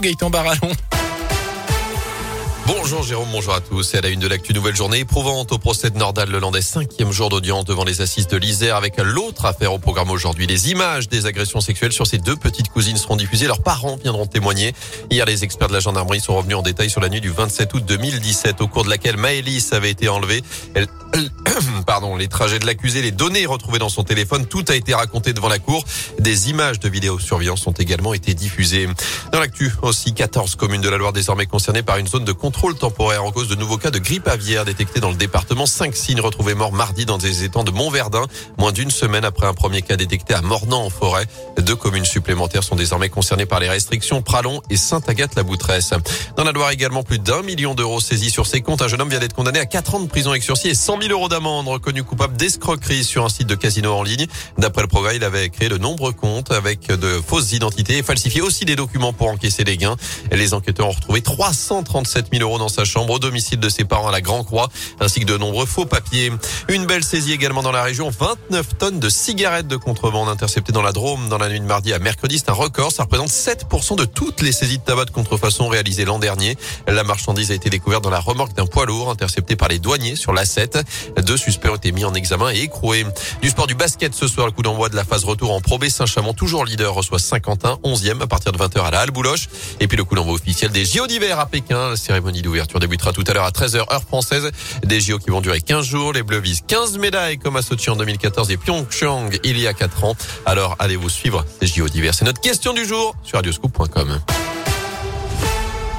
Gaëtan Barallon. Bonjour Jérôme, bonjour à tous. Et à la une de l'actu, nouvelle journée éprouvante au procès de Nordal Lelandais, cinquième jour d'audience devant les assises de l'Isère avec l'autre affaire au programme aujourd'hui. Les images des agressions sexuelles sur ces deux petites cousines seront diffusées. Leurs parents viendront témoigner. Hier, les experts de la gendarmerie sont revenus en détail sur la nuit du 27 août 2017 au cours de laquelle Maëlys avait été enlevée. Elle pardon, les trajets de l'accusé, les données retrouvées dans son téléphone, tout a été raconté devant la cour. Des images de vidéosurveillance ont également été diffusées. Dans l'actu, aussi 14 communes de la Loire désormais concernées par une zone de contrôle temporaire en cause de nouveaux cas de grippe aviaire détectés dans le département. Cinq signes retrouvés morts mardi dans des étangs de Montverdun, moins d'une semaine après un premier cas détecté à Mornan en forêt. Deux communes supplémentaires sont désormais concernées par les restrictions Pralon et Sainte-Agathe-la-Boutresse. Dans la Loire également, plus d'un million d'euros saisis sur ses comptes. Un jeune homme vient d'être condamné à 4 ans de prison avec sursis et 100 000 euros d'amende reconnu coupable d'escroquerie sur un site de casino en ligne. D'après le progrès, il avait créé de nombreux comptes avec de fausses identités et falsifié aussi des documents pour encaisser les gains. Les enquêteurs ont retrouvé 337 000 euros dans sa chambre au domicile de ses parents à la Grand Croix, ainsi que de nombreux faux papiers. Une belle saisie également dans la région. 29 tonnes de cigarettes de contrebande interceptées dans la Drôme dans la nuit de mardi à mercredi. C'est un record. Ça représente 7% de toutes les saisies de tabac de contrefaçon réalisées l'an dernier. La marchandise a été découverte dans la remorque d'un poids lourd intercepté par les douaniers sur l'A7. Deux suspects ont été mis en examen et écroués. Du sport du basket ce soir, le coup d'envoi de la phase retour en Pro B. Saint-Chamond, toujours leader, reçoit Saint-Quentin, 11e à partir de 20h à la Halle Bouloche. Et puis le coup d'envoi officiel des JO d'hiver à Pékin. La cérémonie d'ouverture débutera tout à l'heure à 13h heure française. Des JO qui vont durer 15 jours. Les visent 15 médailles comme à Sochi en 2014 et Pyeongchang il y a 4 ans. Alors allez vous suivre les JO d'hiver. C'est notre question du jour sur radioscoop.com.